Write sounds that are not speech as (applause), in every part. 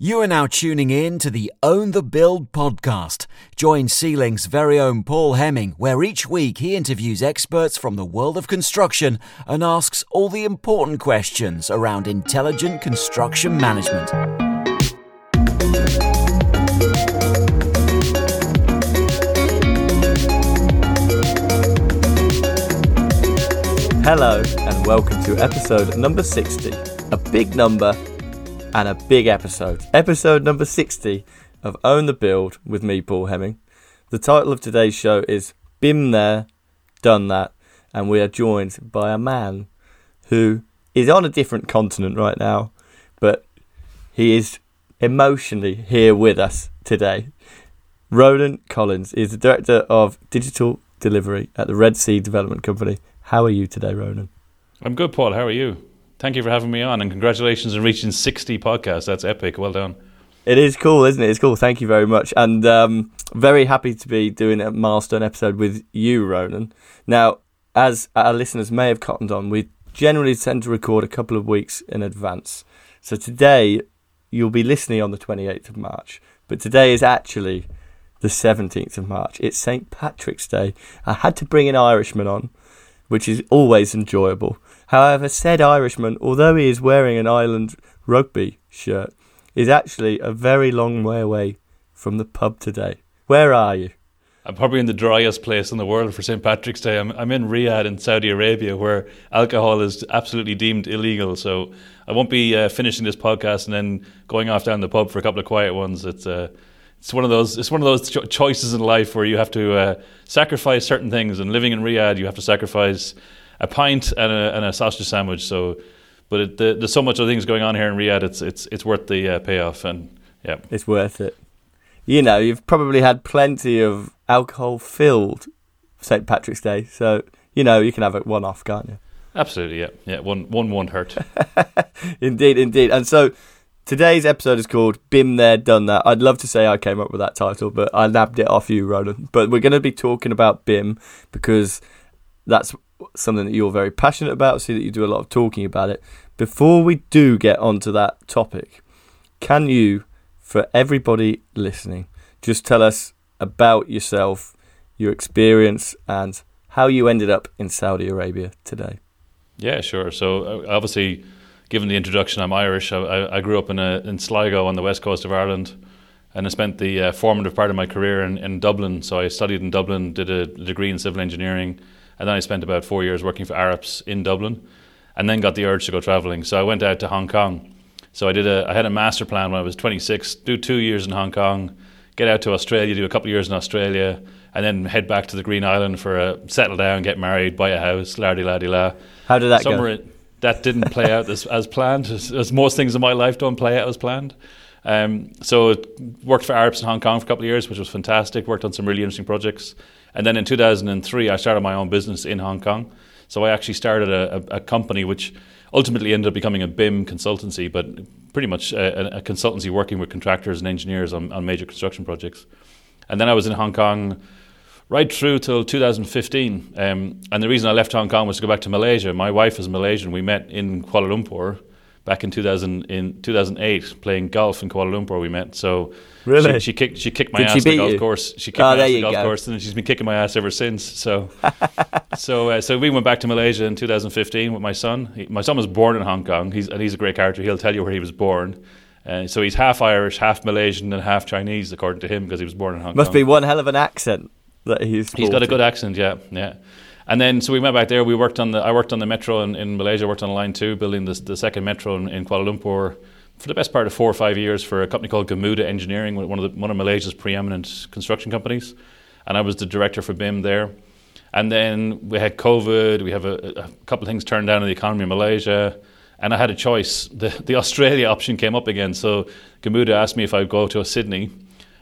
You are now tuning in to the Own the Build podcast. Join C-Link's very own Paul Hemming, where each week he interviews experts from the world of construction and asks all the important questions around intelligent construction management. Hello, and welcome to episode number 60. A big number and a big episode. Episode number 60 of Own the Build with me, Paul Hemming. The title of today's show is Been There, Done That, and we are joined by a man who is on a different continent right now, but he is emotionally here with us today. Ronan Collins is the Director of Digital Delivery at the Red Sea Development Company. How are you today, Ronan? I'm good, Paul. How are you? Thank you for having me on, and congratulations on reaching 60 podcasts. That's epic. Well done. It is cool, isn't it? It's cool. Thank you very much, and um, very happy to be doing a milestone episode with you, Ronan. Now, as our listeners may have cottoned on, we generally tend to record a couple of weeks in advance. So today, you'll be listening on the 28th of March, but today is actually the 17th of March. It's St. Patrick's Day. I had to bring an Irishman on which is always enjoyable. However, said Irishman, although he is wearing an Ireland rugby shirt, is actually a very long way away from the pub today. Where are you? I'm probably in the driest place in the world for St. Patrick's Day. I'm, I'm in Riyadh in Saudi Arabia, where alcohol is absolutely deemed illegal. So I won't be uh, finishing this podcast and then going off down the pub for a couple of quiet ones. It's uh, it's one of those it's one of those cho- choices in life where you have to uh, sacrifice certain things. And living in Riyadh, you have to sacrifice a pint and a, and a sausage sandwich. So, but it, the, there's so much other things going on here in Riyadh. It's it's it's worth the uh, payoff. And yeah, it's worth it. You know, you've probably had plenty of alcohol filled St Patrick's Day, so you know you can have it one off, can't you? Absolutely, yeah, yeah. One one won't hurt. (laughs) indeed, indeed. And so Today's episode is called Been There, Done That. I'd love to say I came up with that title, but I nabbed it off you, Ronan. But we're going to be talking about BIM because that's something that you're very passionate about, see that you do a lot of talking about it. Before we do get onto that topic, can you, for everybody listening, just tell us about yourself, your experience, and how you ended up in Saudi Arabia today? Yeah, sure. So, uh, obviously, given the introduction, I'm Irish. I, I grew up in, a, in Sligo on the west coast of Ireland, and I spent the uh, formative part of my career in, in Dublin. So I studied in Dublin, did a degree in civil engineering, and then I spent about four years working for Arups in Dublin, and then got the urge to go traveling. So I went out to Hong Kong. So I did a I had a master plan when I was 26, do two years in Hong Kong, get out to Australia, do a couple of years in Australia, and then head back to the Green Island for a settle down, get married, buy a house, lardy lardy la. Di la. How did that Somewhere go? that didn't play out as, as planned, as, as, most things in my life don't play out as planned. Um, so worked for Arups in Hong Kong for a couple of years, which was fantastic. Worked on some really interesting projects, and then in 2003, I started my own business in Hong Kong. So I actually started a, a, a company which ultimately ended up becoming a BIM consultancy, but pretty much a, a consultancy working with contractors and engineers on, on major construction projects. And then I was in Hong Kong right through till 2015. Um, and the reason I left Hong Kong was to go back to Malaysia. My wife is Malaysian. We met in Kuala Lumpur back in 2000 in 2008 playing golf in Kuala Lumpur. We met. So really, she, she kicked she kicked my Did ass on the golf you? course. She kicked oh, my ass on the golf go. course, and she's been kicking my ass ever since. So (laughs) so uh, so we went back to Malaysia in 2015 with my son. He, my son was born in Hong Kong. He's and he's a great character. He'll tell you where he was born. Uh, so he's half Irish, half Malaysian, and half Chinese, according to him, because he was born in Hong Must Kong. Must be one hell of an accent that he's. He's got a good accent, yeah, yeah. And then so we went back there. We worked on the. I worked on the metro in, in Malaysia. Worked on line two, building the the second metro in, in, Kuala Lumpur for the best part of four or five years for a company called Gamuda Engineering, one of the, one of Malaysia's preeminent construction companies. And I was the director for BIM there. And then we had COVID. We have a, a couple of things turned down in the economy in Malaysia. And I had a choice. The, the (laughs) Australia option came up again. So Gamuda asked me if I'd go to Sydney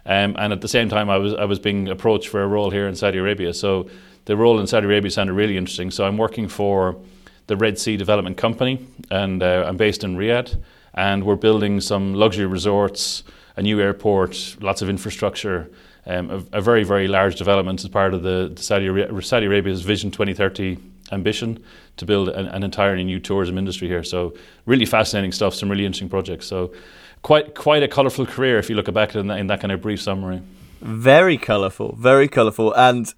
um, and at the same time, I was I was being approached for a role here in Saudi Arabia. So the role in Saudi Arabia sounded really interesting. So I'm working for the Red Sea Development Company, and uh, I'm based in Riyadh, and we're building some luxury resorts, a new airport, lots of infrastructure. Um, a, a, very, very large development as part of the, the Saudi, Saudi Arabia's Vision 2030 ambition to build an, an, entirely new tourism industry here. So, really fascinating stuff, some really interesting projects. So, quite quite a colourful career if you look back in that, in that kind of brief summary. Very colourful, very colourful. And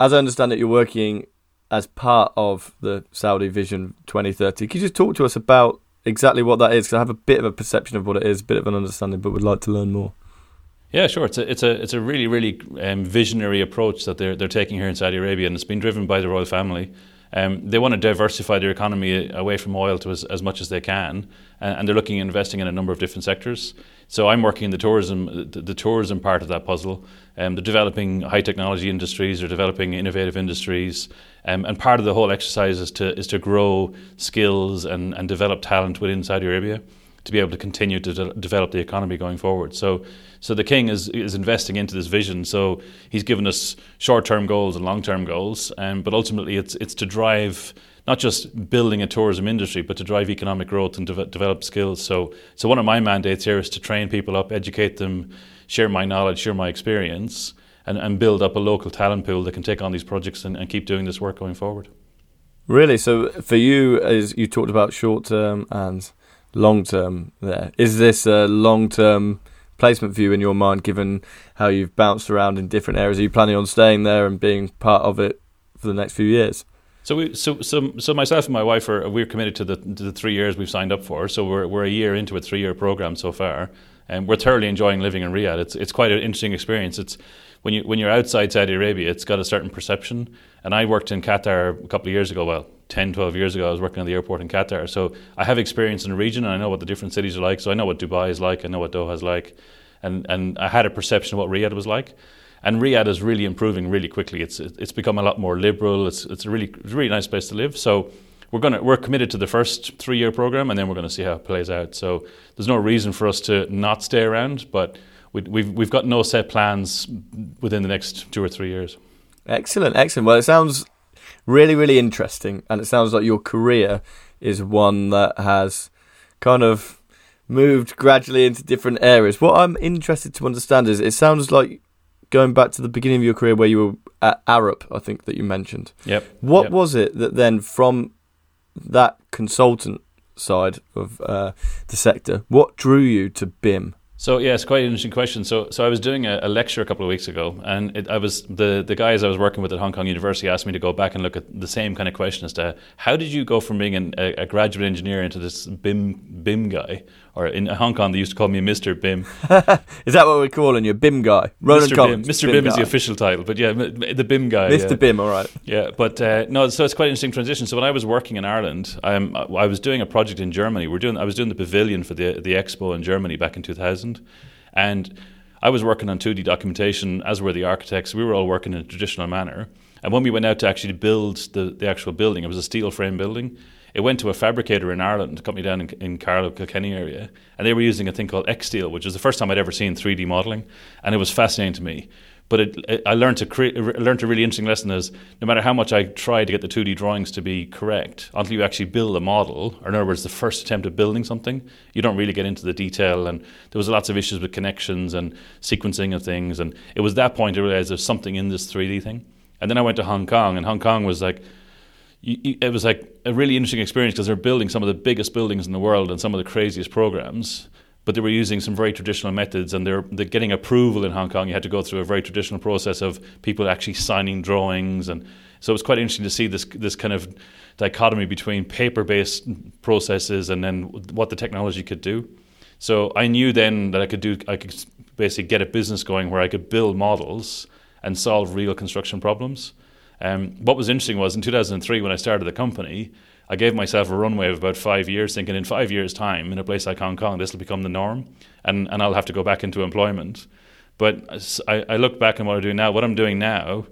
as I understand it, you're working as part of the Saudi Vision 2030. Can you just talk to us about exactly what that is? Because I have a bit of a perception of what it is, a bit of an understanding, but would like to learn more. Yeah, sure. It's a it's a it's a really really um, visionary approach that they're they're taking here in Saudi Arabia, and it's been driven by the royal family. Um, they want to diversify their economy away from oil to as, as much as they can, and, and, they're looking at investing in a number of different sectors. So I'm working in the tourism, the, the tourism part of that puzzle. Um, they're developing high technology industries, they're developing innovative industries, um, and part of the whole exercise is to is to grow skills and, and develop talent within Saudi Arabia to be able to continue to de- develop the economy going forward. So, so the king is is investing into this vision. So he's given us short term goals and long term goals, um, but ultimately it's it's to drive not just building a tourism industry, but to drive economic growth and de- develop skills. So, so one of my mandates here is to train people up, educate them, share my knowledge, share my experience, and, and build up a local talent pool that can take on these projects and, and keep doing this work going forward. Really? So for you, as you talked about short term and long term there. Is this a long term placement for you in your mind, given how you've bounced around in different areas? Are you planning on staying there and being part of it for the next few years? So we, so, so, so myself and my wife are we're committed to the to the three years we've signed up for. So we're we're a year into a three year program so far, and we're thoroughly enjoying living in Riyadh. It's it's quite an interesting experience. It's when you when you're outside Saudi Arabia, it's got a certain perception. And I worked in Qatar a couple of years ago. Well, 10, 12 years ago, I was working at the airport in Qatar. So I have experience in the region and I know what the different cities are like. So I know what Dubai is like, I know what Doha is like. And, and I had a perception of what Riyadh was like. And Riyadh is really improving really quickly. It's, it's become a lot more liberal. It's, it's, a, really, really nice place to live. So we're, gonna, we're committed to the first three year program and then we're going to see how it plays out. So there's no reason for us to not stay around, but we, we've, we've got no set plans within the next two or three years. Excellent, excellent. Well, it sounds really, really interesting. And it sounds like your career is one that has kind of moved gradually into different areas. What I'm interested to understand is it sounds like going back to the beginning of your career where you were at Arup, I think that you mentioned. Yep. What yep. was it that then from that consultant side of uh, the sector, what drew you to BIM? So yeah, it's quite an interesting question. So so I was doing a, a lecture a couple of weeks ago, and it, I was the the guys I was working with at Hong Kong University asked me to go back and look at the same kind of question as to how did you go from being an, a, a graduate engineer into this BIM BIM guy, or in Hong Kong they used to call me Mr. BIM. (laughs) is that what we're calling you, BIM guy? Ronan Mr. Collins, BIM. Mr. BIM, BIM is the official title, but yeah, the BIM guy. Mr. Yeah. BIM, all right. Yeah, but uh, no, so it's quite an interesting transition. So when I was working in Ireland, um, I was doing a project in Germany. We're doing I was doing the pavilion for the the expo in Germany back in 2000. And I was working on 2D documentation, as were the architects. We were all working in a traditional manner. And when we went out to actually build the, the actual building, it was a steel frame building. It went to a fabricator in Ireland, a company down in, in Carlow, Kilkenny area, and they were using a thing called Xsteel, which was the first time I'd ever seen 3D modeling. And it was fascinating to me. But it, it, I learned to create, learned a really interesting lesson is no matter how much I try to get the 2D drawings to be correct, until you actually build a model, or in other words, the first attempt at building something, you don't really get into the detail. And there was lots of issues with connections and sequencing of things. And it was that point I realized there's something in this 3D thing. And then I went to Hong Kong, and Hong Kong was like, it was like a really interesting experience because they're building some of the biggest buildings in the world and some of the craziest programs but they were using some very traditional methods and they're, they're, getting approval in Hong Kong. You had to go through a very traditional process of people actually signing drawings, and so it was quite interesting to see this this kind of dichotomy between paper-based processes and then what the technology could do. So I knew then that I could do I could basically get a business going where I could build models and solve real construction problems. Um, what was interesting was in 2003 when I started the company. I gave myself a runway of about five years, thinking in five years' time, in a place like Hong Kong, this will become the norm, and, and I'll have to go back into employment. But I, I look back on what I'm doing now. What I'm doing now,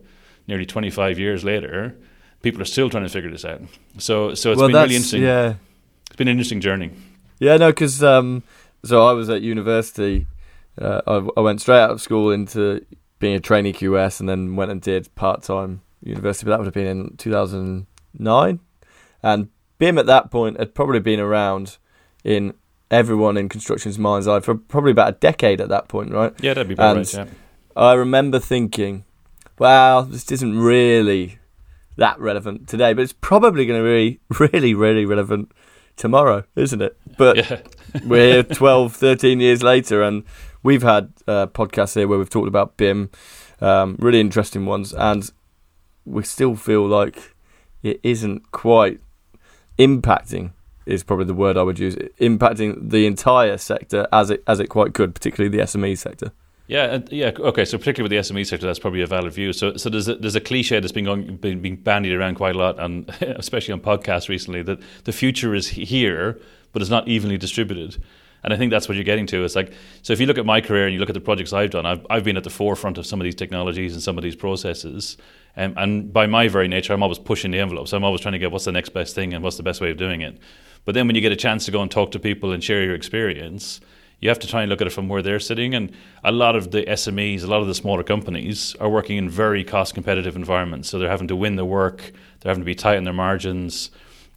nearly 25 years later, people are still trying to figure this out. So, so it's well, been really interesting. Yeah, it's been an interesting journey. Yeah, no, because um, so I was at university. Uh, I, I went straight out of school into being a trainee QS, and then went and did part time university. But that would have been in 2009. And BIM at that point had probably been around in everyone in construction's mind's eye for probably about a decade at that point, right? Yeah, that'd be about right. Yeah. I remember thinking, "Well, this isn't really that relevant today, but it's probably going to be (laughs) really, really relevant tomorrow, isn't it?" But yeah. (laughs) we're here 12, 13 years later, and we've had uh, podcasts here where we've talked about BIM, um, really interesting ones, and we still feel like it isn't quite impacting is probably the word I would use, impacting the entire sector as it as it quite could, particularly the SME sector. Yeah, yeah, okay. So particularly with the SME sector, that's probably a valid view. So, so there's a, there's a cliche that's been going been, being bandied around quite a lot, and (laughs) especially on podcasts recently, that the future is here, but it's not evenly distributed. And I think that's what you're getting to. It's like so if you look at my career and you look at the projects I've done, I've I've been at the forefront of some of these technologies and some of these processes. Um, and by my very nature, I'm always pushing the envelope. So I'm always trying to get what's the next best thing and what's the best way of doing it. But then when you get a chance to go and talk to people and share your experience, you have to try and look at it from where they're sitting. And a lot of the SMEs, a lot of the smaller companies are working in very cost competitive environments. So they're having to win the work, they're having to be tight on their margins.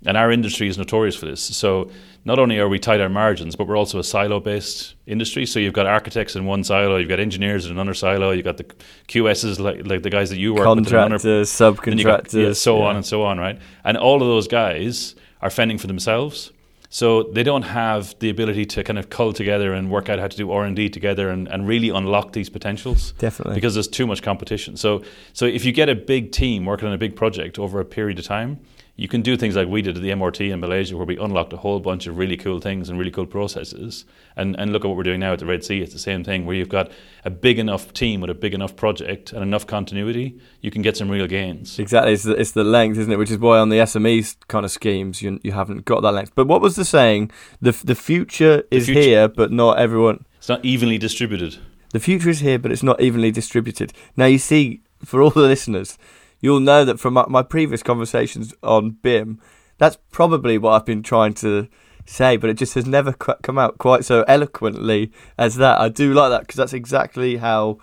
And our industry is notorious for this. So not only are we tight on margins, but we're also a silo based industry. So you've got architects in one silo, you've got engineers in another silo, you've got the QSs like, like the guys that you work Contractors, with. Contractors, subcontractors. Got, yeah, so yeah. on and so on, right? And all of those guys are fending for themselves. So they don't have the ability to kind of cull together and work out how to do R and D together and, and really unlock these potentials. Definitely, because there's too much competition. So so if you get a big team working on a big project over a period of time, you can do things like we did at the MRT in Malaysia, where we unlocked a whole bunch of really cool things and really cool processes. And, and look at what we're doing now at the Red Sea. It's the same thing, where you've got a big enough team with a big enough project and enough continuity, you can get some real gains. Exactly. It's the, it's the length, isn't it? Which is why on the SMEs kind of schemes, you, you haven't got that length. But what was the saying? The, the future is the future, here, but not everyone. It's not evenly distributed. The future is here, but it's not evenly distributed. Now, you see, for all the listeners, you'll know that from my, my previous conversations on BIM, that's probably what I've been trying to say, but it just has never qu- come out quite so eloquently as that. I do like that because that's exactly how,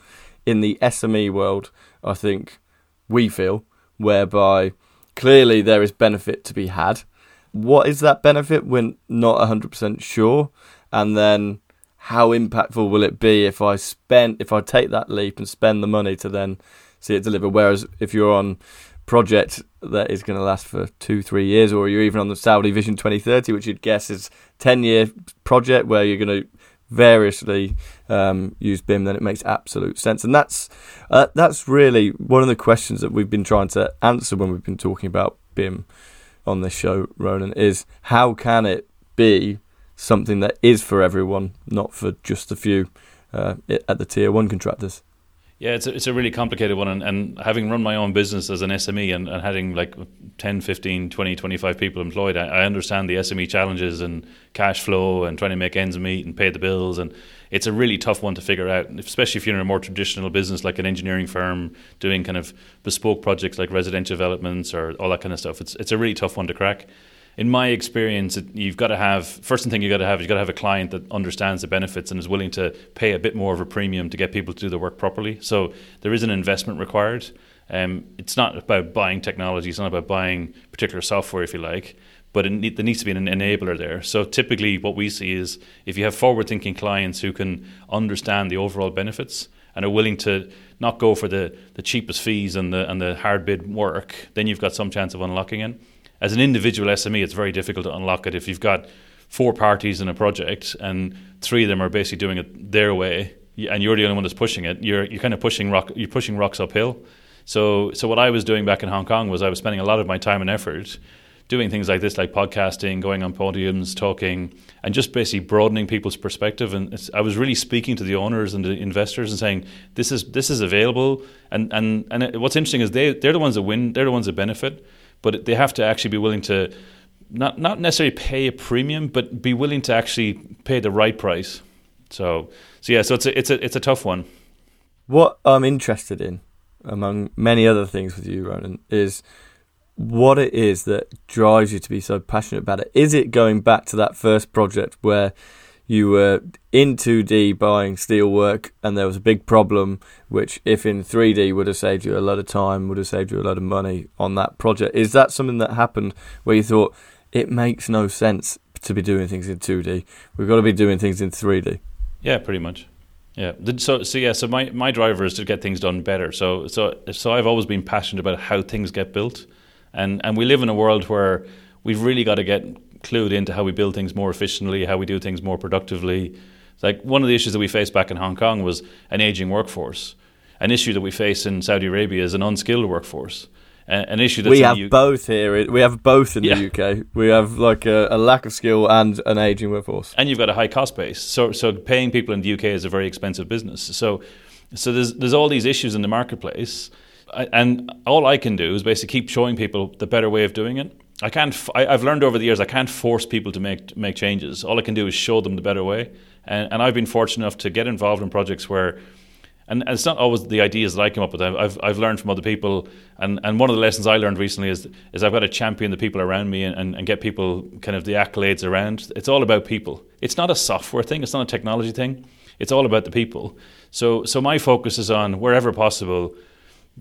in the SME world, I think we feel, whereby clearly there is benefit to be had. What is that benefit? We're not 100% sure. And then how impactful will it be if I spend, if I take that leap and spend the money to then see it deliver. Whereas if you're on project that is going to last for two, three years, or you're even on the Saudi Vision 2030, which you'd guess is 10 year project where you're going to variously um, use BIM, then it makes absolute sense. And that's uh, that's really one of the questions that we've been trying to answer when we've been talking about BIM on this show, Ronan, is how can it be something that is for everyone, not for just a few uh, at the tier one contractors? Yeah, it's a, it's a really complicated one. And, and having run my own business as an SME and, and having like 10, 15, 20, 25 people employed, I, I, understand the SME challenges and cash flow and trying to make ends meet and pay the bills. And it's a really tough one to figure out, especially if you're in a more traditional business like an engineering firm doing kind of bespoke projects like residential developments or all that kind of stuff. It's, it's a really tough one to crack in my experience, you've got to have first thing you've got to have is you've got to have a client that understands the benefits and is willing to pay a bit more of a premium to get people to do the work properly. So there is an investment required. Um, it's not about buying technology. It's not about buying particular software, if you like. But need, there needs to be an enabler there. So typically, what we see is if you have forward-thinking clients who can understand the overall benefits and are willing to not go for the, the cheapest fees and the and the hard bid work, then you've got some chance of unlocking it as an individual SME, it's very difficult to unlock it if you've got four parties in a project and three of them are basically doing it their way, and you're the only one that's pushing it. You're you're kind of pushing rock. You're pushing rocks uphill. So so what I was doing back in Hong Kong was I was spending a lot of my time and effort doing things like this, like podcasting, going on podiums, talking, and just basically broadening people's perspective. And I was really speaking to the owners and the investors and saying, "This is this is available." And and and what's interesting is they they're the ones that win. They're the ones that benefit but they have to actually be willing to not not necessarily pay a premium, but be willing to actually pay the right price. So so yeah, so it's a it's a it's a tough one. What I'm interested in, among many other things with you, Ronan, is what it is that drives you to be so passionate about it. Is it going back to that first project where you were in 2D buying steelwork and there was a big problem, which if in 3D would have saved you a lot of time, would have saved you a lot of money on that project. Is that something that happened where you thought it makes no sense to be doing things in 2D? We've got to be doing things in 3D. Yeah, pretty much. Yeah. So so yeah. So my, my driver is to get things done better. So so so I've always been passionate about how things get built, and and we live in a world where we've really got to get clued into how we build things more efficiently, how we do things more productively. Like one of the issues that we faced back in Hong Kong was an aging workforce. An issue that we face in Saudi Arabia is an unskilled workforce. An issue that we have U- both here. We have both in yeah. the UK. We have like a, a, lack of skill and an aging workforce, and you've got a high cost base. So, so paying people in the UK is a very expensive business. So, so there's there's all these issues in the marketplace, and all I can do is basically keep showing people the better way of doing it. I can't. I, have learned over the years I can't force people to make make changes. All I can do is show them the better way. And, and I've been fortunate enough to get involved in projects where, and, and it's not always the ideas that I come up with. I've I've learned from other people, and, and one of the lessons I learned recently is is I've got to champion the people around me and, and, and get people kind of the accolades around. It's all about people. It's not a software thing. It's not a technology thing. It's all about the people. So so my focus is on wherever possible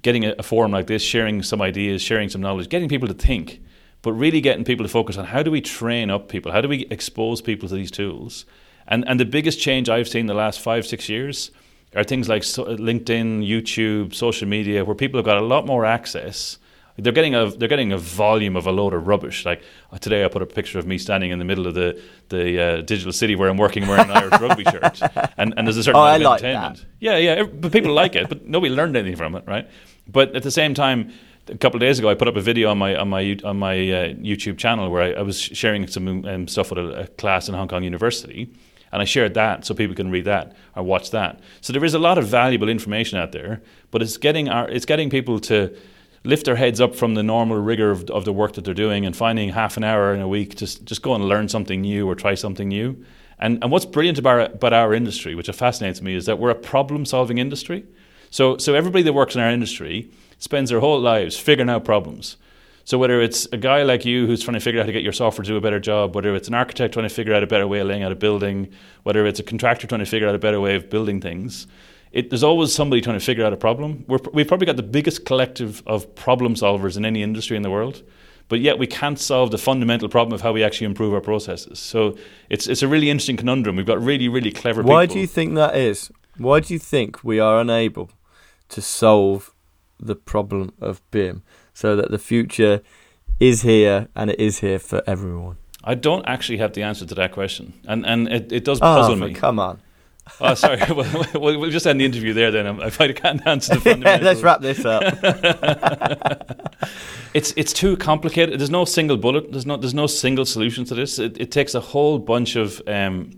getting a, forum like this, sharing some ideas, sharing some knowledge, getting people to think, but really getting people to focus on how do we train up people, how do we expose people to these tools. And, and the biggest change I've seen in the last five, six years are things like so, LinkedIn, YouTube, social media, where people have got a lot more access they're getting a they're getting a volume of a load of rubbish. Like uh, today, I put a picture of me standing in the middle of the the uh, digital city where I'm working wearing an Irish rugby shirt, (laughs) and, and there's a certain oh, amount of like entertainment. That. Yeah, yeah, but people like it, but nobody learned anything from it, right? But at the same time, a couple of days ago, I put up a video on my on my on my uh, YouTube channel where I, I was sharing some um, stuff with a, a class in Hong Kong University and I shared that so people can read that or watch that. So there is a lot of valuable information out there, but it's getting our, it's getting people to lift their heads up from the normal rigor of, of the work that they're doing and finding half an hour in a week to just go and learn something new or try something new. And, and what's brilliant about, about our industry, which fascinates me, is that we're a problem solving industry. So, so everybody that works in our industry spends their whole lives figuring out problems. So whether it's a guy like you who's trying to figure out how to get your software to do a better job, whether it's an architect trying to figure out a better way of laying out a building, whether it's a contractor trying to figure out a better way of building things, it, there's always somebody trying to figure out a problem. we have probably got the biggest collective of problem solvers in any industry in the world, but yet we can't solve the fundamental problem of how we actually improve our processes. So it's it's a really interesting conundrum. We've got really really clever Why people. do you think that is? Why do you think we are unable to solve the problem of BIM so that the future is here and it is here for everyone? I don't actually have the answer to that question, and and it, it does oh, puzzle me. Come on. (laughs) Oh, sorry. (laughs) we'll, we'll just end the interview there then. If I can't answer the (laughs) fundamentals. Let's wrap this up. it's it's too complicated. There's no single bullet. There's no there's no single solution to this. It, it takes a whole bunch of um,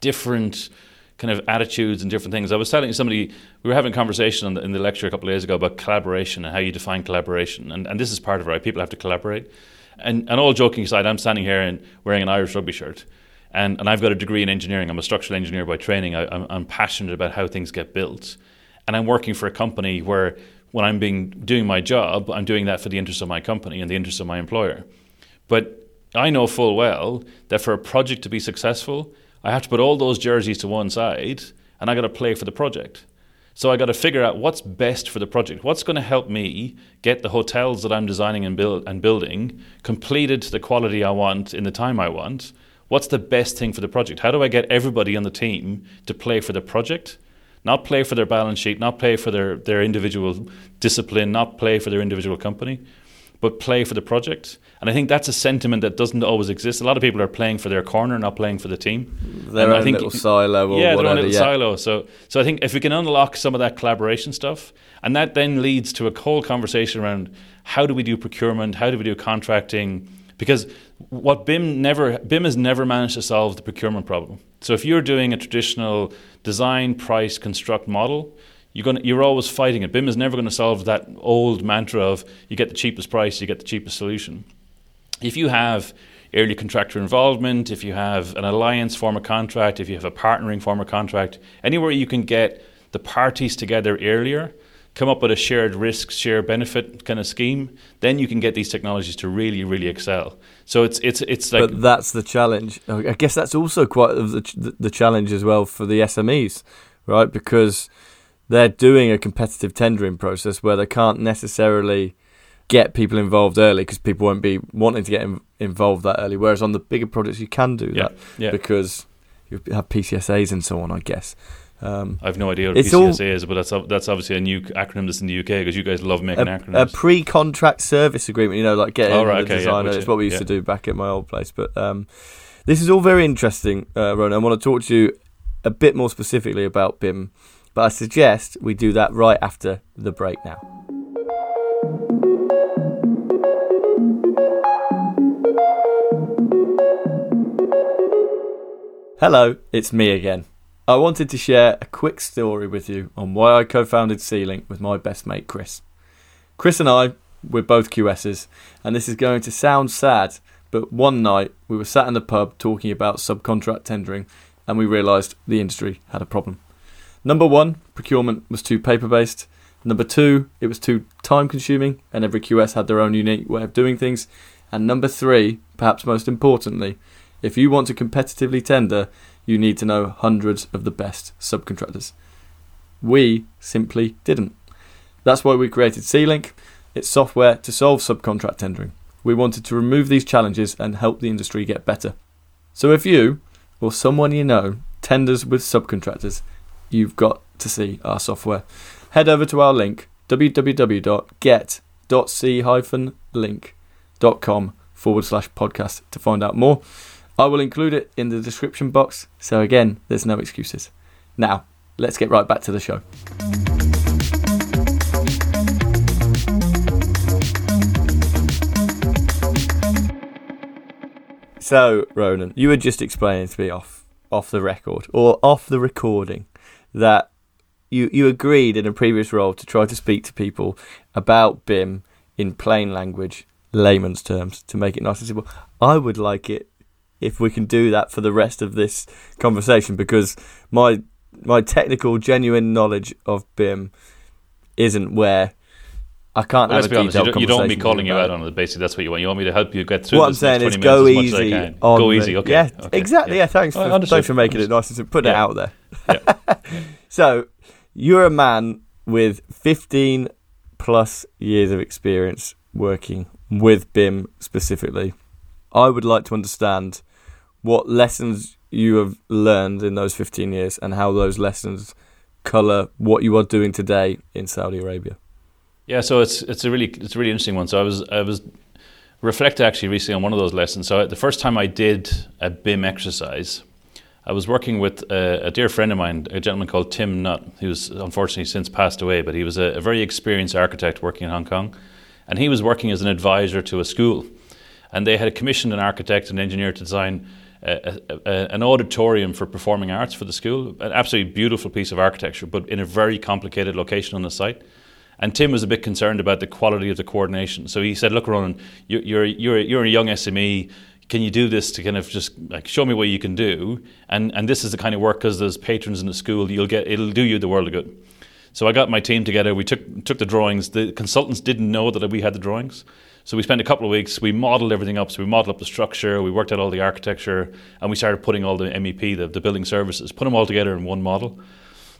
different kind of attitudes and different things. I was telling somebody we were having a conversation the, in the lecture a couple of days ago about collaboration and how you define collaboration, and, and this is part of it. Right, people have to collaborate. And, and all joking aside, I'm standing here and wearing an Irish rugby shirt and, and I've got a degree in engineering. I'm a structural engineer by training. I, I'm, I'm passionate about how things get built. And I'm working for a company where when I'm being doing my job, I'm doing that for the interest of my company and the interest of my employer. But I know full well that for a project to be successful, I have to put all those jerseys to one side and I got to play for the project. So I got to figure out what's best for the project. What's going to help me get the hotels that I'm designing and build and building completed to the quality I want in the time I want what's the best thing for the project? How do I get everybody on the team to play for the project? Not play for their balance sheet, not play for their, their individual discipline, not play for their individual company, but play for the project. And I think that's a sentiment that doesn't always exist. A lot of people are playing for their corner, not playing for the team. Their and own I think, little silo or yeah, whatever, their own little yeah. silo. So, so I think if we can unlock some of that collaboration stuff, and that then leads to a whole conversation around how do we do procurement, how do we do contracting, because what BIM never BIM has never managed to solve the procurement problem. So if you're doing a traditional design, price, construct model, you're going you're always fighting it. BIM is never going to solve that old mantra of you get the cheapest price, you get the cheapest solution. If you have early contractor involvement, if you have an alliance form a contract, if you have a partnering form a contract, anywhere you can get the parties together earlier, come up with a shared risk, share benefit kind of scheme, then you can get these technologies to really, really excel. So it's it's it's like. But that's the challenge. I guess that's also quite the the challenge as well for the SMEs, right? Because they're doing a competitive tendering process where they can't necessarily get people involved early because people won't be wanting to get involved that early. Whereas on the bigger projects, you can do yeah, that yeah. because you have PCSAs and so on. I guess Um, I've no idea what PCSA all- is, but that's that's obviously a new acronym that's in the UK because you guys love making a, acronyms. a pre-contract service agreement. You know, like getting Oh, right, the okay, yeah, designer. gotcha, it's what we used yeah. to do back at my old place. But um, this is all very interesting, uh, Ronan. I want to talk to you a bit more specifically about BIM, but I suggest we do that right after the break now. Hello, it's me again. I wanted to share a quick story with you on why I co founded C-Link with my best mate Chris. Chris and I, we're both QSs, and this is going to sound sad, but one night we were sat in the pub talking about subcontract tendering, and we realised the industry had a problem. Number one, procurement was too paper based. Number two, it was too time consuming, and every QS had their own unique way of doing things. And number three, perhaps most importantly, if you want to competitively tender, you need to know hundreds of the best subcontractors. We simply didn't. That's why we created C-Link. It's software to solve subcontract tendering. We wanted to remove these challenges and help the industry get better. So if you or someone you know tenders with subcontractors, you've got to see our software. Head over to our link www.get.c-link.com forward slash podcast to find out more. I will include it in the description box, so again, there's no excuses. Now, let's get right back to the show. So, Ronan, you were just explaining to me off off the record or off the recording that you you agreed in a previous role to try to speak to people about BIM in plain language, layman's terms, to make it nice and simple. I would like it if we can do that for the rest of this conversation because my my technical genuine knowledge of BIM isn't where I can't Well, have let's a be honest. You don't, you don't want me calling you out on it. Basically, that's what you want. You want me to help you get through. What I'm saying is go minutes as much as I easy. On Go easy. Okay. Yeah, okay, exactly. Yeah, thanks Oh, for understood, thanks for making it nice and putting it out there. (laughs) so you're a man with 15 plus years of experience working with BIM specifically. I would like to understand what lessons you have learned in those 15 years and how those lessons colour what you are doing today in Saudi Arabia. Yeah, so it's it's a really it's a really interesting one. So I was I was reflected actually recently on one of those lessons. So the first time I did a BIM exercise, I was working with a, a dear friend of mine, a gentleman called Tim Nutt, who's unfortunately since passed away, but he was a, a very experienced architect working in Hong Kong, and he was working as an advisor to a school, and they had commissioned an architect and engineer to design. A, a, an auditorium for performing arts for the school, an absolutely beautiful piece of architecture, but in a very complicated location on the site. And Tim was a bit concerned about the quality of the coordination. So he said, "Look, Ronan, you- you're you're you're a young SME. Can you do this to kind of just like show me what you can do? And and this is the kind of work because there's patrons in the school. You'll get it'll do you the world of good." So I got my team together. We took took the drawings. The consultants didn't know that we had the drawings. So we spent a couple of weeks. We modeled everything up. So we modeled up the structure. We worked out all the architecture, and we started putting all the MEP, the, the building services, put them all together in one model.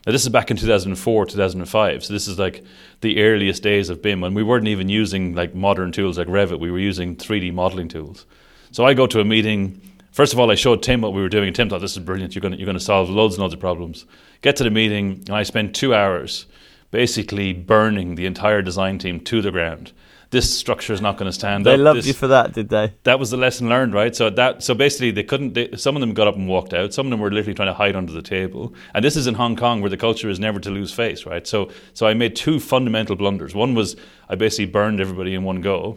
Now, this is back in 2004, 2005. So this is like the earliest days of BIM, and we weren't even using like modern tools like Revit. We were using 3D modeling tools. So I go to a meeting. First of all, I showed Tim what we were doing, and Tim thought this is brilliant. You're going you're to solve loads and loads of problems. Get to the meeting, and I spent two hours basically burning the entire design team to the ground. This structure is not going to stand They up. loved This- you for that, did they? that was the lesson learned, right? So that so basically they couldn't. They, some of them got up and walked out. Some of them were literally trying to hide under the table. And this is in Hong Kong, where the culture is never to lose face, right? So so I made two fundamental blunders. One was I basically burned everybody in one go.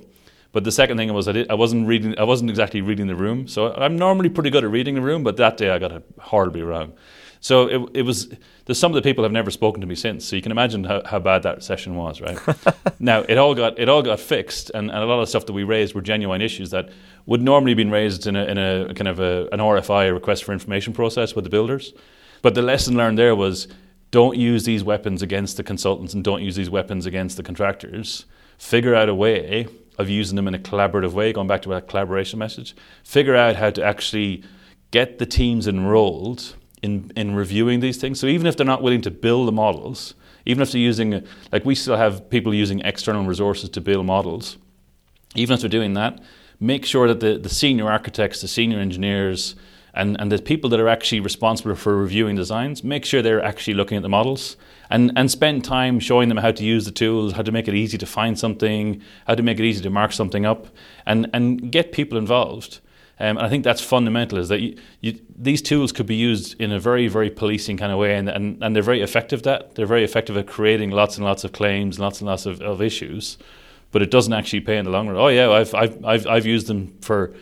But the second thing was I, did, I wasn't reading. I wasn't exactly reading the room. So I'm normally pretty good at reading the room, but that day I got it horribly wrong. So it, it was. There's some of the people have never spoken to me since. So you can imagine how, how bad that session was, right? (laughs) now it all got it all got fixed, and, and a lot of stuff that we raised were genuine issues that would normally have been raised in a, in a kind of a, an RFI, a request for information process with the builders. But the lesson learned there was don't use these weapons against the consultants and don't use these weapons against the contractors. Figure out a way of using them in a collaborative way, going back to that collaboration message. Figure out how to actually get the teams enrolled in, in reviewing these things. So even if they're not willing to build the models, even if they're using, like we still have people using external resources to build models, even if they're doing that, make sure that the, the senior architects, the senior engineers, and, and the people that are actually responsible for reviewing designs make sure they're actually looking at the models and, and spend time showing them how to use the tools, how to make it easy to find something, how to make it easy to mark something up, and, and get people involved. Um, and I think that's fundamental is that you, you, these tools could be used in a very, very policing kind of way, and, and, and they're very effective at that. They're very effective at creating lots and lots of claims, lots and lots of, of issues, but it doesn't actually pay in the long run. Oh, yeah, I've, I've, I've, I've used them for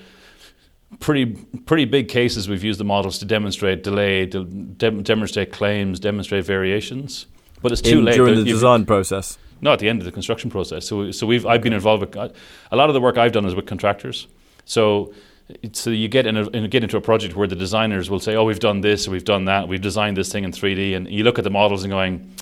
pretty pretty big cases we've used the models to demonstrate delay, to de- demonstrate claims, demonstrate variations. But it's too In, late during the design process. No, at the end of the construction process. So, so we've I've been involved with uh, a lot of the work I've done is with contractors. So, so you get in a, in a- get into a project where the designers will say, "Oh, we've done this, we've done that, we've designed this thing in 3D," and you look at the models and going,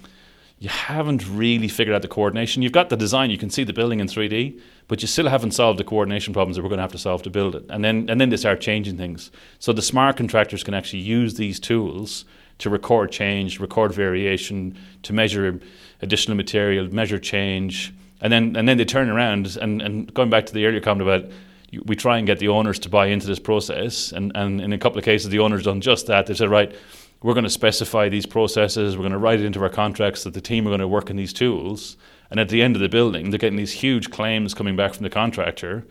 "You haven't really figured out the coordination. You've got the design, you can see the building in 3D, but you still haven't solved the coordination problems that we're going to have to solve to build it." And then and then they start changing things. So the smart contractors can actually use these tools to record change, record variation, to measure additional material, measure change, and then and then they turn around and, and going back to the earlier comment about we try and get the owners to buy into this process, and, and in a couple of cases the owners done just that. They said, right, we're going to specify these processes, we're going to write it into our contracts that the team are going to work in these tools, and at the end of the building they're getting these huge claims coming back from the contractor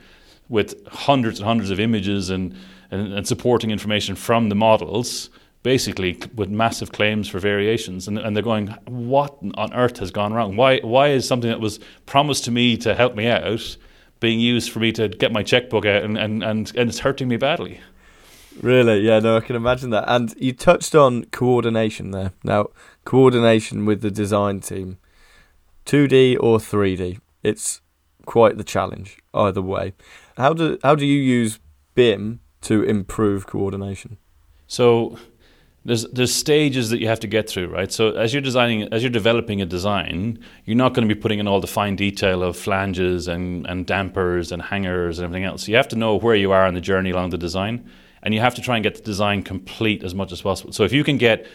with hundreds and hundreds of images and, and, and supporting information from the models, basically with massive claims for variations. And, and they're going, what on earth has gone wrong? Why, why is something that was promised to me to help me out being used for me to get my checkbook out and, and, and, and it's hurting me badly? Really? Yeah, no, I can imagine that. And you touched on coordination there. Now, coordination with the design team, 2D or 3D, it's quite the challenge either way. How do how do you use BIM to improve coordination? So there's there's stages that you have to get through, right? So as you're designing, as you're developing a design, you're not going to be putting in all the fine detail of flanges and, and dampers and hangers and everything else. You have to know where you are on the journey along the design, and you have to try and get the design complete as much as possible. So if you can get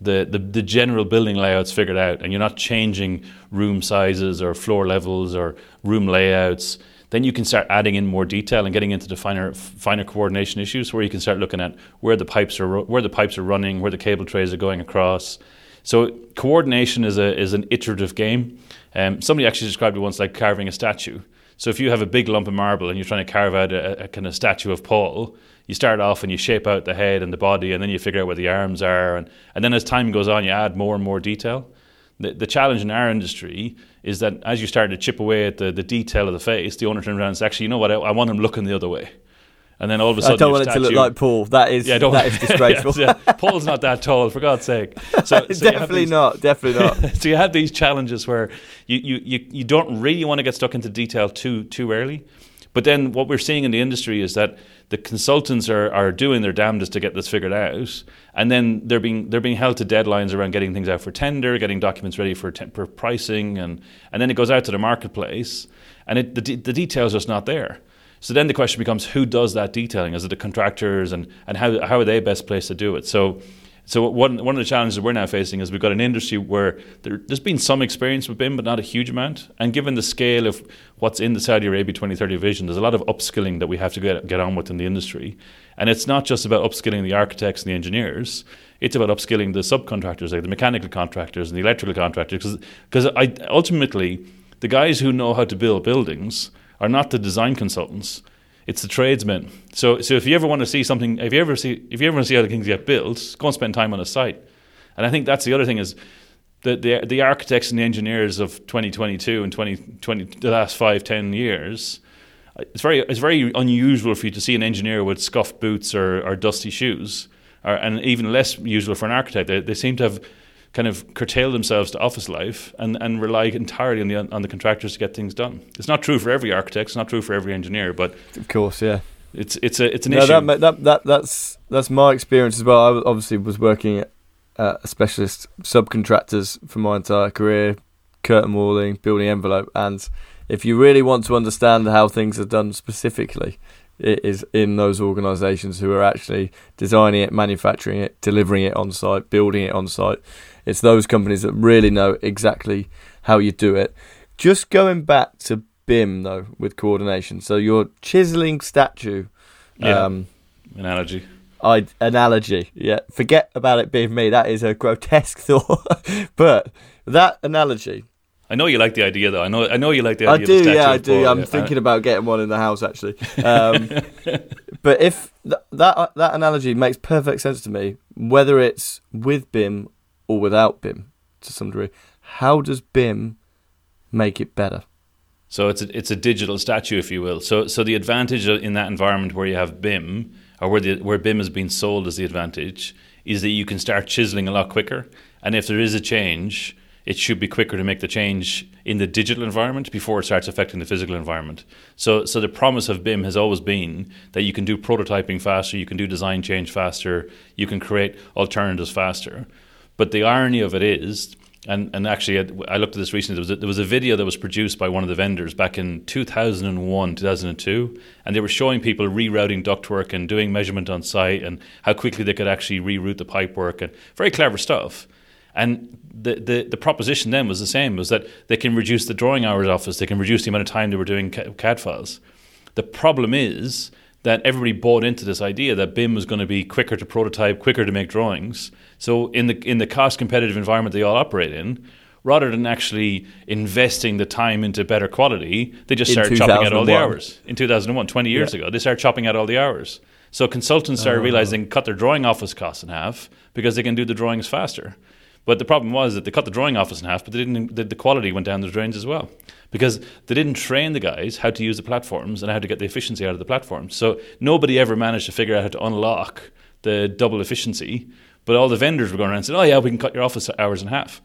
the, the, the general building layouts figured out and you're not changing room sizes or floor levels or room layouts, then you can start adding in more detail and getting into the finer finer coordination issues where you can start looking at where the pipes are where the pipes are running, where the cable trays are going across. So coordination is a is an iterative game. Um, somebody actually described it once like carving a statue. So if you have a big lump of marble and you're trying to carve out a, a kind of statue of Paul, you start off and you shape out the head and the body, and then you figure out where the arms are, and, and then as time goes on, you add more and more detail. The, the challenge in our industry is that as you start to chip away at the, the detail of the face, the owner turns around and says, "Actually, you know what? I, I want him looking the other way." And then all of a sudden, I don't want it to look like Paul. That is, yeah, that is (laughs) disgraceful. yeah, yeah. Paul's not that tall, for God's sake. So, (laughs) so definitely these- not. Definitely not. (laughs) so you have these challenges where you, you, you, you don't really want to get stuck into detail too too early. But then what we're seeing in the industry is that the consultants are, are doing their damnedest to get this figured out, and then they're being they're being held to deadlines around getting things out for tender, getting documents ready for, for pricing, and, and then it goes out to the marketplace, and it, the, de- the details are just not there. So then the question becomes who does that detailing? Is it the contractors, and, and how, how are they best placed to do it? So so one one of the challenges we're now facing is we've got an industry where there, there's been some experience with BIM, but not a huge amount. And given the scale of what's in the Saudi Arabia 2030 vision, there's a lot of upskilling that we have to get get on with in the industry. And it's not just about upskilling the architects and the engineers; it's about upskilling the subcontractors, like the mechanical contractors and the electrical contractors, because I ultimately the guys who know how to build buildings are not the design consultants it's the tradesmen. So, so if you ever want to see something, if you ever see, if you ever want to see how things get built, go and spend time on a site. And I think that's the other thing is the the, the architects and the engineers of 2022 and 2020, the last five, ten years. It's very it's very unusual for you to see an engineer with scuffed boots or, or dusty shoes, or, and even less usual for an architect. They, they seem to have kind of curtail themselves to office life and, and rely entirely on the on the contractors to get things done. It's not true for every architect, it's not true for every engineer, but of course, yeah. it's it's a it's an no, issue. that, that that that's that's my experience as well. I obviously was working at uh, specialist subcontractors for my entire career, curtain walling, building envelope, and if you really want to understand how things are done specifically, it is in those organisations who are actually designing it, manufacturing it, delivering it on site, building it on site. It's those companies that really know exactly how you do it. Just going back to BIM though, with coordination. So you're chiseling statue. Yeah. Um, analogy. I, analogy. Yeah, forget about it being me. That is a grotesque (laughs) thought. but that analogy. I know you like the idea, though. I know, I know you like the idea. I do, yeah, I do. I'm yeah. thinking about getting one in the house, actually. (laughs) Um, but if th- that that analogy makes perfect sense to me, whether it's with BIM or without BIM, to some degree, how does BIM make it better? So it's a, it's a digital statue, if you will. So so the advantage in that environment where you have BIM, or where the where BIM has been sold as the advantage, is that you can start chiseling a lot quicker. And if there is a change, it should be quicker to make the change in the digital environment before it starts affecting the physical environment. So, so the promise of BIM has always been that you can do prototyping faster, you can do design change faster, you can create alternatives faster. But the irony of it is and and actually I looked at this recently. There was a, there was a video that was produced by one of the vendors back in 2001, 2002, and they were showing people rerouting ductwork and doing measurement on site and how quickly they could actually reroute the pipework and very clever stuff. And the, the, the proposition then was the same: was that they can reduce the drawing hours office, they can reduce the amount of time they were doing CAD files. The problem is that everybody bought into this idea that BIM was going to be quicker to prototype, quicker to make drawings. So in the in the cost competitive environment they all operate in, rather than actually investing the time into better quality, they just started chopping out all the hours. In 2001, 20 years yeah. ago, they started chopping out all the hours. So consultants started uh. realizing cut their drawing office costs in half because they can do the drawings faster. But the problem was that they cut the drawing office in half, but they didn't. The quality went down the drains as well because they didn't train the guys how to use the platforms and how to get the efficiency out of the platforms. So nobody ever managed to figure out how to unlock the double efficiency. But all the vendors were going around and said, "Oh yeah, we can cut your office hours in half."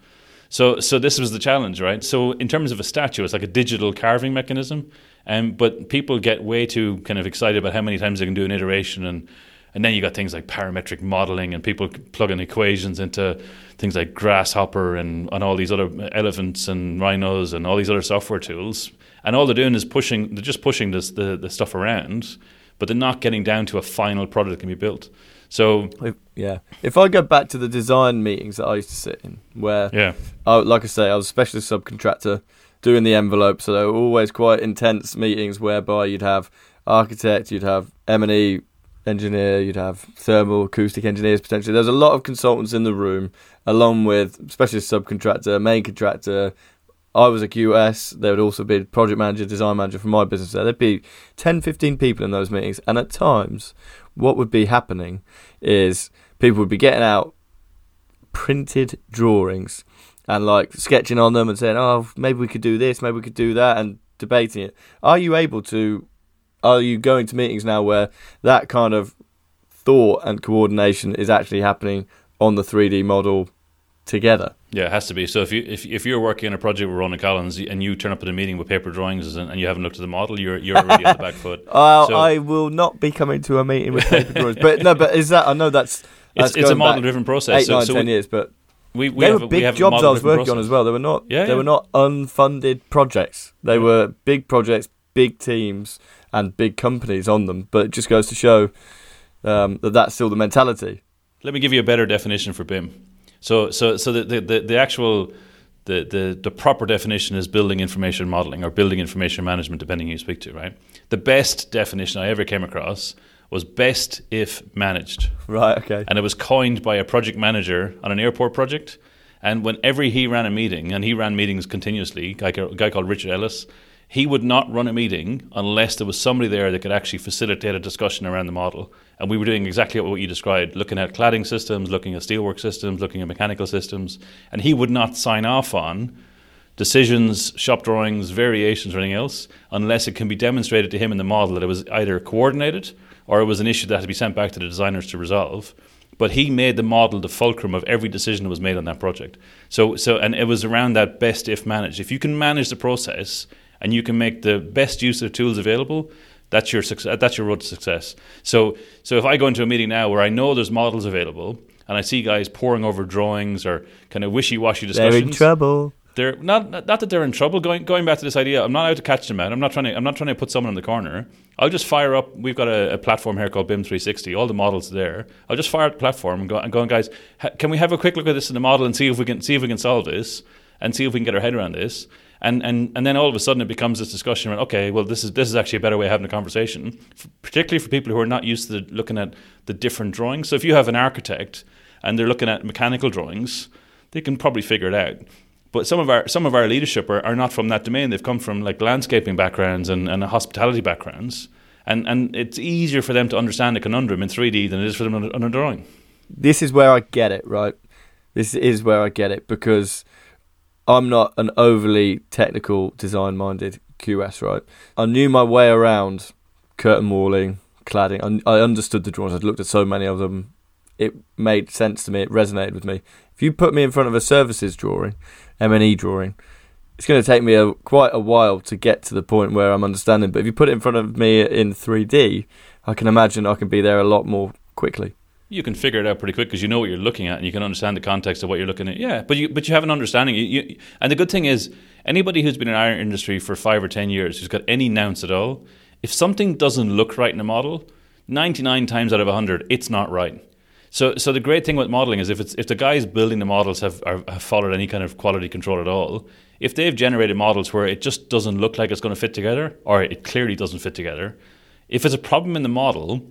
So, so this was the challenge, right? So, in terms of a statue, it's like a digital carving mechanism, um, but people get way too kind of excited about how many times they can do an iteration and and then you got things like parametric modeling and people plugging equations into things like Grasshopper and, and all these other elephants and rhinos and all these other software tools. And all they're doing is pushing, they're just pushing this, the, the stuff around, but they're not getting down to a final product that can be built. So yeah, if I go back to the design meetings that I used to sit in, where yeah, I, like I say, I was a specialist subcontractor doing the envelope, so they were always quite intense meetings whereby you'd have architect, you'd have M and E engineer, you'd have thermal, acoustic engineers potentially. There's a lot of consultants in the room, along with specialist subcontractor, main contractor. I was a QS. There would also be project manager, design manager for my business there. There'd be 10, 15 people in those meetings. And at times, what would be happening is people would be getting out printed drawings and like sketching on them and saying, oh, maybe we could do this, maybe we could do that, and debating it. Are you able to are you going to meetings now where that kind of thought and coordination is actually happening on the 3D model together? Yeah, it has to be. So if you if, if you're working on a project with Ronan Collins and you turn up at a meeting with paper drawings and, and you haven't looked at the model, you're you're already on the back foot. (laughs) Uh, so, I will not be coming to a meeting with paper drawings. But no, but is that I know that's, (laughs) that's it's, it's a model driven process. Eight, so, nine, so ten we, years, but we, we they have, were big we jobs I was working process. on as well. They were not yeah, they yeah. were not unfunded projects. They yeah. were big projects, big teams and big companies on them. But it just goes to show um, that that's still the mentality. Let me give you a better definition for BIM. So, so, so the, the, the actual the, the, the proper definition is building information modeling or building information management, depending who you speak to, right? The best definition I ever came across was best if managed. Right, okay. And it was coined by a project manager on an airport project. And whenever he ran a meeting, and he ran meetings continuously, a guy, a guy called Richard Ellis, he would not run a meeting unless there was somebody there that could actually facilitate a discussion around the model. And we were doing exactly what you described, looking at cladding systems, looking at steelwork systems, looking at mechanical systems. And he would not sign off on decisions, shop drawings, variations, or anything else unless it can be demonstrated to him in the model that it was either coordinated or it was an issue that had to be sent back to the designers to resolve. But he made the model the fulcrum of every decision that was made on that project. So, so and it was around that best if managed. If you can manage the process and you can make the best use of the tools available, that's your success. Uh, that's your road to success. So, so if I go into a meeting now where I know there's models available, and I see guys poring over drawings or kind of wishy-washy discussions, they're in trouble. They're not not that they're in trouble. Going going back to this idea, I'm not out to catch them out. I'm not trying to I'm not trying to put someone in the corner. I'll just fire up. We've got a, a platform here called BIM 360. All the models there. I'll just fire up the platform and go and go, guys, ha, can we have a quick look at this in the model and see if we can see if we can solve this? and see if we can get our head around this. And, and, and then all of a sudden it becomes this discussion around, okay, well, this is, this is actually a better way of having a conversation, particularly for people who are not used to the, looking at the different drawings. So if you have an architect and they're looking at mechanical drawings, they can probably figure it out. But some of our some of our leadership are, are not from that domain. They've come from like landscaping backgrounds and, and hospitality backgrounds. And and it's easier for them to understand a conundrum in 3D than it is for them on a drawing. This is where I get it, right? This is where I get it because I'm not an overly technical design minded QS, right? I knew my way around curtain walling, cladding. I, I understood the drawings. I'd looked at so many of them. It made sense to me. It resonated with me. If you put me in front of a services drawing, M&E drawing, it's going to take me a, quite a while to get to the point where I'm understanding. But if you put it in front of me in 3D, I can imagine I can be there a lot more quickly you can figure it out pretty quick because you know what you're looking at and you can understand the context of what you're looking at. Yeah, but you but you have an understanding. You, you, and the good thing is, anybody who's been in our industry for five or ten years, who's got any nous at all, if something doesn't look right in a model, ninety nine times out of hundred, it's not right. So, so the great thing with modeling is if it's if the guys building the models have are, have followed any kind of quality control at all, if they've generated models where it just doesn't look like it's going to fit together, or it clearly doesn't fit together, if it's a problem in the model,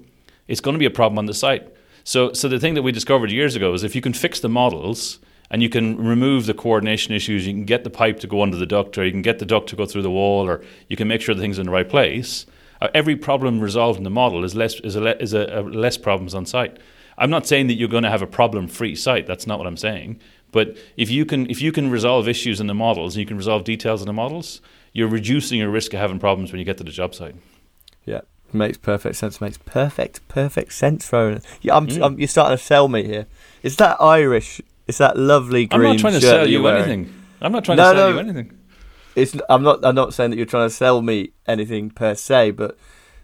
it's going to be a problem on the site. So, so the thing that we discovered years ago is if you can fix the models and you can remove the coordination issues, you can get the pipe to go under the duct, or you can get the duct to go through the wall, or you can make sure the thing's in the right place. Uh, every problem resolved in the model is less is a, le- is a, a less problems on site. I'm not saying that you're going to have a problem-free site. That's not what I'm saying. But if you can if you can resolve issues in the models and you can resolve details in the models, you're reducing your risk of having problems when you get to the job site. Makes perfect sense. Makes perfect, perfect sense, Ronan. Yeah, I'm, mm. I'm, you're starting to sell me here. Is that Irish? Is that lovely green I'm not trying to sell you wearing? anything. I'm not trying no, to sell no, you anything. It's, I'm not. I'm not saying that you're trying to sell me anything per se, but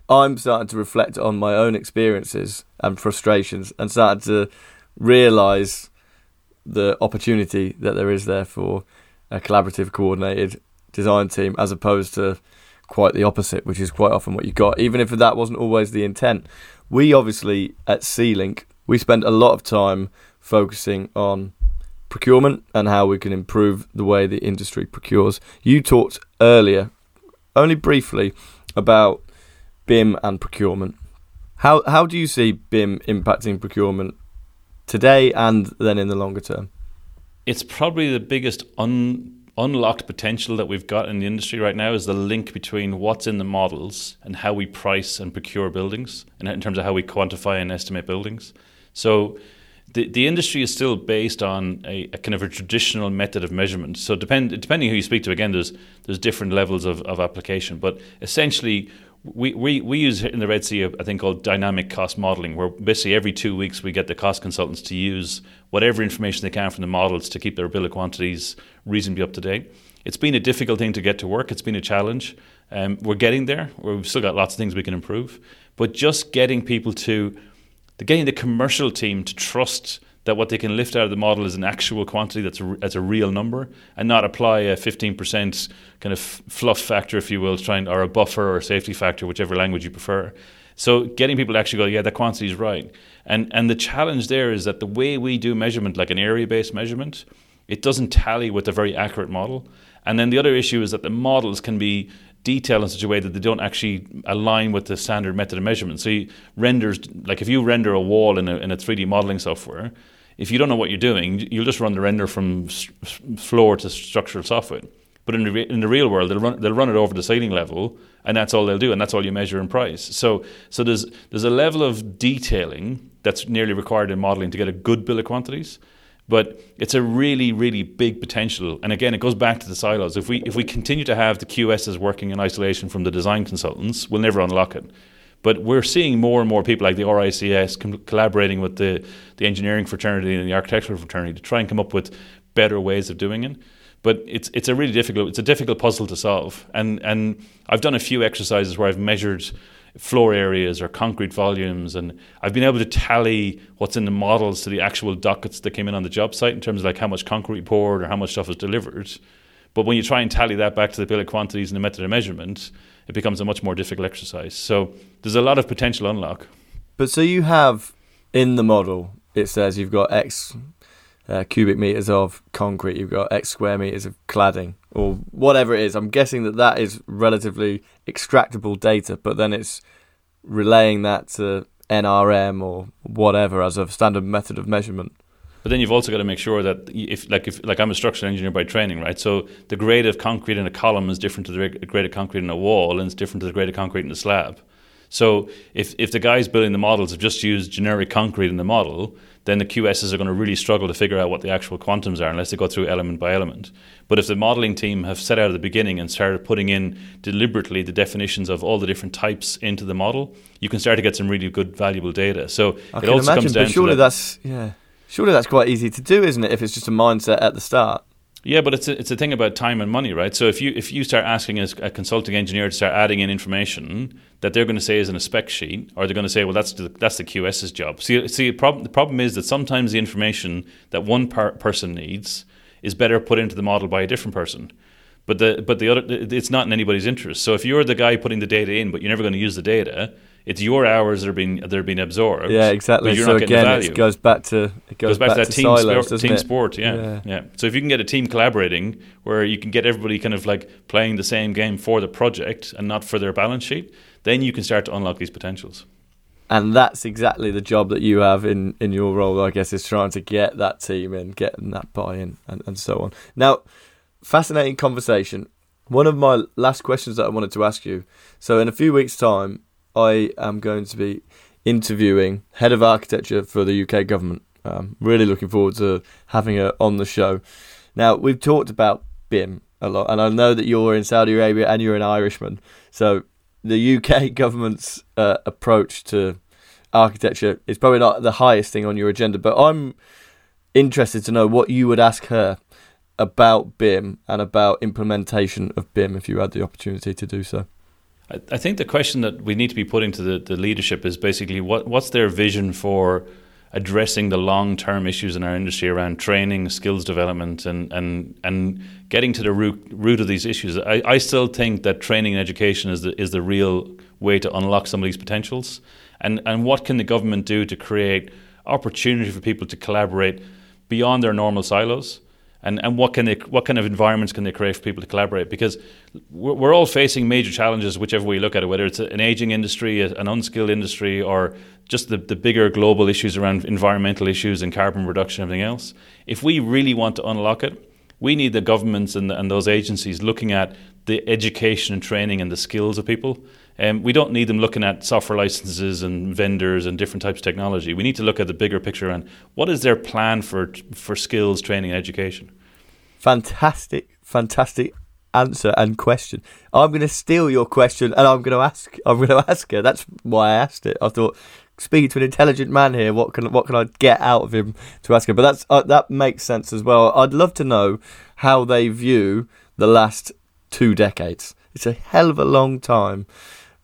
I'm starting to reflect on my own experiences and frustrations, and starting to realise the opportunity that there is there for a collaborative, coordinated design team, as opposed to quite the opposite, which is quite often what you got, even if that wasn't always the intent. We obviously at C-Link, we spend a lot of time focusing on procurement and how we can improve the way the industry procures. You talked earlier, only briefly, about BIM and procurement. How how do you see BIM impacting procurement today and then in the longer term? It's probably the biggest un unlocked potential that we've got in the industry right now is the link between what's in the models and how we price and procure buildings, and in terms of how we quantify and estimate buildings. So the, the industry is still based on a, a, kind of a traditional method of measurement. So depend, depending who you speak to, again, there's there's different levels of, of application. But essentially, we, we, we use in the Red Sea a, a thing called dynamic cost modeling, where basically every two weeks we get the cost consultants to use whatever information they can from the models to keep their bill of quantities reasonably up to date. It's been a difficult thing to get to work. It's been a challenge. Um, we're getting there. We've still got lots of things we can improve, but just getting people to, getting the commercial team to trust that what they can lift out of the model is an actual quantity that's a, that's a real number and not apply a 15% kind of fluff factor, if you will, trying or a buffer or a safety factor, whichever language you prefer. So getting people to actually go, yeah, that quantity is right. And, and the challenge there is that the way we do measurement, like an area-based measurement, it doesn't tally with a very accurate model. And then the other issue is that the models can be detailed in such a way that they don't actually align with the standard method of measurement. So renders, like if you render a wall in a, in a 3D modeling software, if you don't know what you're doing, you'll just run the render from floor to structural software. But in the, re- in the real world, they'll run, they'll run it over the ceiling level, and that's all they'll do, and that's all you measure in price. So, so there's, there's a level of detailing that's nearly required in modeling to get a good bill of quantities. But it's a really, really big potential. And again, it goes back to the silos. If we if we continue to have the QSs working in isolation from the design consultants, we'll never unlock it. But we're seeing more and more people like the RICS com- collaborating with the, the engineering fraternity and the architectural fraternity to try and come up with better ways of doing it. But it's it's a really difficult it's a difficult puzzle to solve. And and I've done a few exercises where I've measured floor areas or concrete volumes. And I've been able to tally what's in the models to the actual dockets that came in on the job site in terms of like how much concrete poured or how much stuff was delivered. But when you try and tally that back to the bill of quantities and the method of measurement, it becomes a much more difficult exercise. So there's a lot of potential unlock. But so you have in the model, it says you've got X uh, cubic meters of concrete, you've got X square meters of cladding, or whatever it is. I'm guessing that that is relatively extractable data, but then it's relaying that to NRM or whatever as a standard method of measurement. But then you've also got to make sure that if, like, if like I'm a structural engineer by training, right? So the grade of concrete in a column is different to the grade of concrete in a wall, and it's different to the grade of concrete in a slab. So if if the guys building the models have just used generic concrete in the model, then the QSs are going to really struggle to figure out what the actual quantums are unless they go through element by element. But if the modeling team have set out at the beginning and started putting in deliberately the definitions of all the different types into the model, you can start to get some really good, valuable data. So I it can also imagine, comes down but surely to that. that's yeah, surely that's quite easy to do, isn't it? If it's just a mindset at the start. Yeah, but it's a, it's a thing about time and money, right? So if you if you start asking a, a consulting engineer to start adding in information that they're going to say is in a spec sheet, or they're going to say, well, that's the, that's the QS's job. See, see, the problem the problem is that sometimes the information that one per- person needs is better put into the model by a different person. But the but the other it's not in anybody's interest. So if you're the guy putting the data in, but you're never going to use the data, it's your hours that are being that are being absorbed. Yeah, exactly. So again, it goes back to it goes, goes back, to that team silos, sport, team it? sport. Yeah, Yeah. yeah, So if you can get a team collaborating, where you can get everybody kind of like playing the same game for the project and not for their balance sheet, then you can start to unlock these potentials. And that's exactly the job that you have in, in your role, I guess, is trying to get that team in, getting that buy in, and, and so on. Now, fascinating conversation. One of my last questions that I wanted to ask you. So, in a few weeks' time, I am going to be interviewing head of architecture for the UK government. Um, really looking forward to having her on the show. Now, we've talked about BIM a lot, and I know that you're in Saudi Arabia and you're an Irishman. So, the UK (laughs) government's uh, approach to architecture is probably not the highest thing on your agenda, but I'm interested to know what you would ask her about BIM and about implementation of BIM if you had the opportunity to do so. I, I think the question that we need to be putting to the, the leadership is basically what what's their vision for addressing the long term issues in our industry around training, skills development, and and and getting to the root root of these issues. I, I still think that training and education is the is the real way to unlock some of these potentials. And and what can the government do to create opportunity for people to collaborate beyond their normal silos? And, and what can they, what kind of environments can they create for people to collaborate? Because we're, we're all facing major challenges, whichever way you look at it, whether it's an aging industry, an unskilled industry, or just the, the bigger global issues around environmental issues and carbon reduction and everything else. If we really want to unlock it, we need the governments and, and those agencies looking at the education and training and the skills of people. Um, we don't need them looking at software licenses and vendors and different types of technology. We need to look at the bigger picture and what is their plan for for skills, training, and education. Fantastic, fantastic answer and question. I'm going to steal your question and I'm going to ask. I'm going (laughs) to ask her. That's why I asked it. I thought speaking to an intelligent man here. What can what can I get out of him to ask him? But that's uh, that makes sense as well. I'd love to know how they view the last two decades. It's a hell of a long time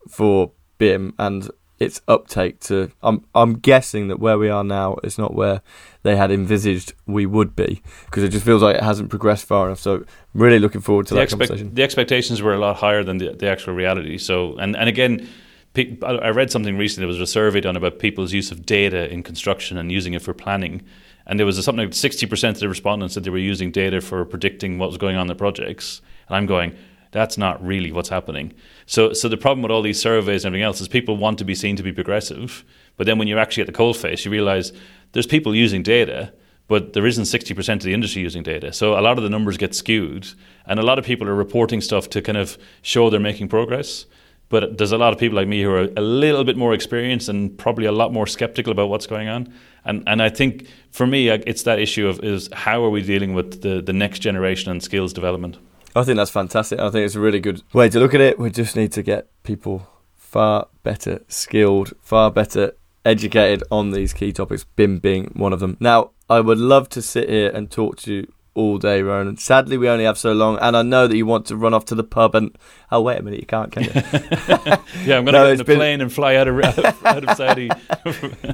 for BIM and its uptake to. I'm I'm guessing that where we are now is not where they had envisaged we would be because it just feels like it hasn't progressed far enough. So I'm really looking forward to the that expect- conversation. The expectations were a lot higher than the, the actual reality. So, and, and again, pe- I I read something recently. There was a survey done about people's use of data in construction and using it for planning. And there was a, something like 60% of the respondents said they were using data for predicting what was going on in their projects. And I'm going, that's not really what's happening. So, so the problem with all these surveys and everything else is people want to be seen to be progressive, but then when you're actually at the coalface, you realize there's people using data, but there isn't 60% of the industry using data. So a lot of the numbers get skewed, and a lot of people are reporting stuff to kind of show they're making progress. But there's a lot of people like me who are a little bit more experienced and probably a lot more skeptical about what's going on. And and I think for me, it's that issue of is how are we dealing with the, the next generation and skills development. I think that's fantastic. I think it's a really good way to look at it. We just need to get people far better skilled, far better educated on these key topics, BIM being one of them. Now, I would love to sit here and talk to you all day, Ronan. Sadly, we only have so long, and I know that you want to run off to the pub and. Oh, wait a minute, you can't, can you? (laughs) Yeah, I'm going to No, get in the been- plane and fly out of (laughs) out of Saudi. (laughs)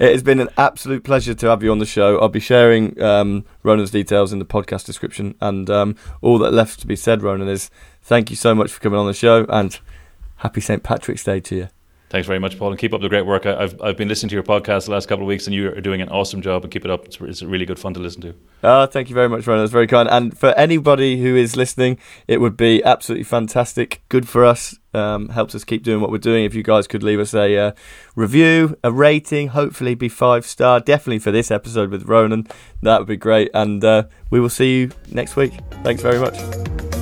It has been an absolute pleasure to have you on the show. I'll be sharing um, Ronan's details in the podcast description. And um, all that left to be said, Ronan, is thank you so much for coming on the show and happy St. Patrick's Day to you. Thanks very much, Paul, and keep up the great work. I, have I've been listening to your podcast the last couple of weeks, and you are doing an awesome job. And keep it up; it's, it's really good fun to listen to. Oh, thank you very much, Ron. That's very kind. And for anybody who is listening, it would be absolutely fantastic. Good for us. Um, helps us keep doing what we're doing. If you guys could leave us a uh, review, a rating, hopefully be five star. Definitely for this episode with Ronan, that would be great. And uh, we will see you next week. Thanks very much.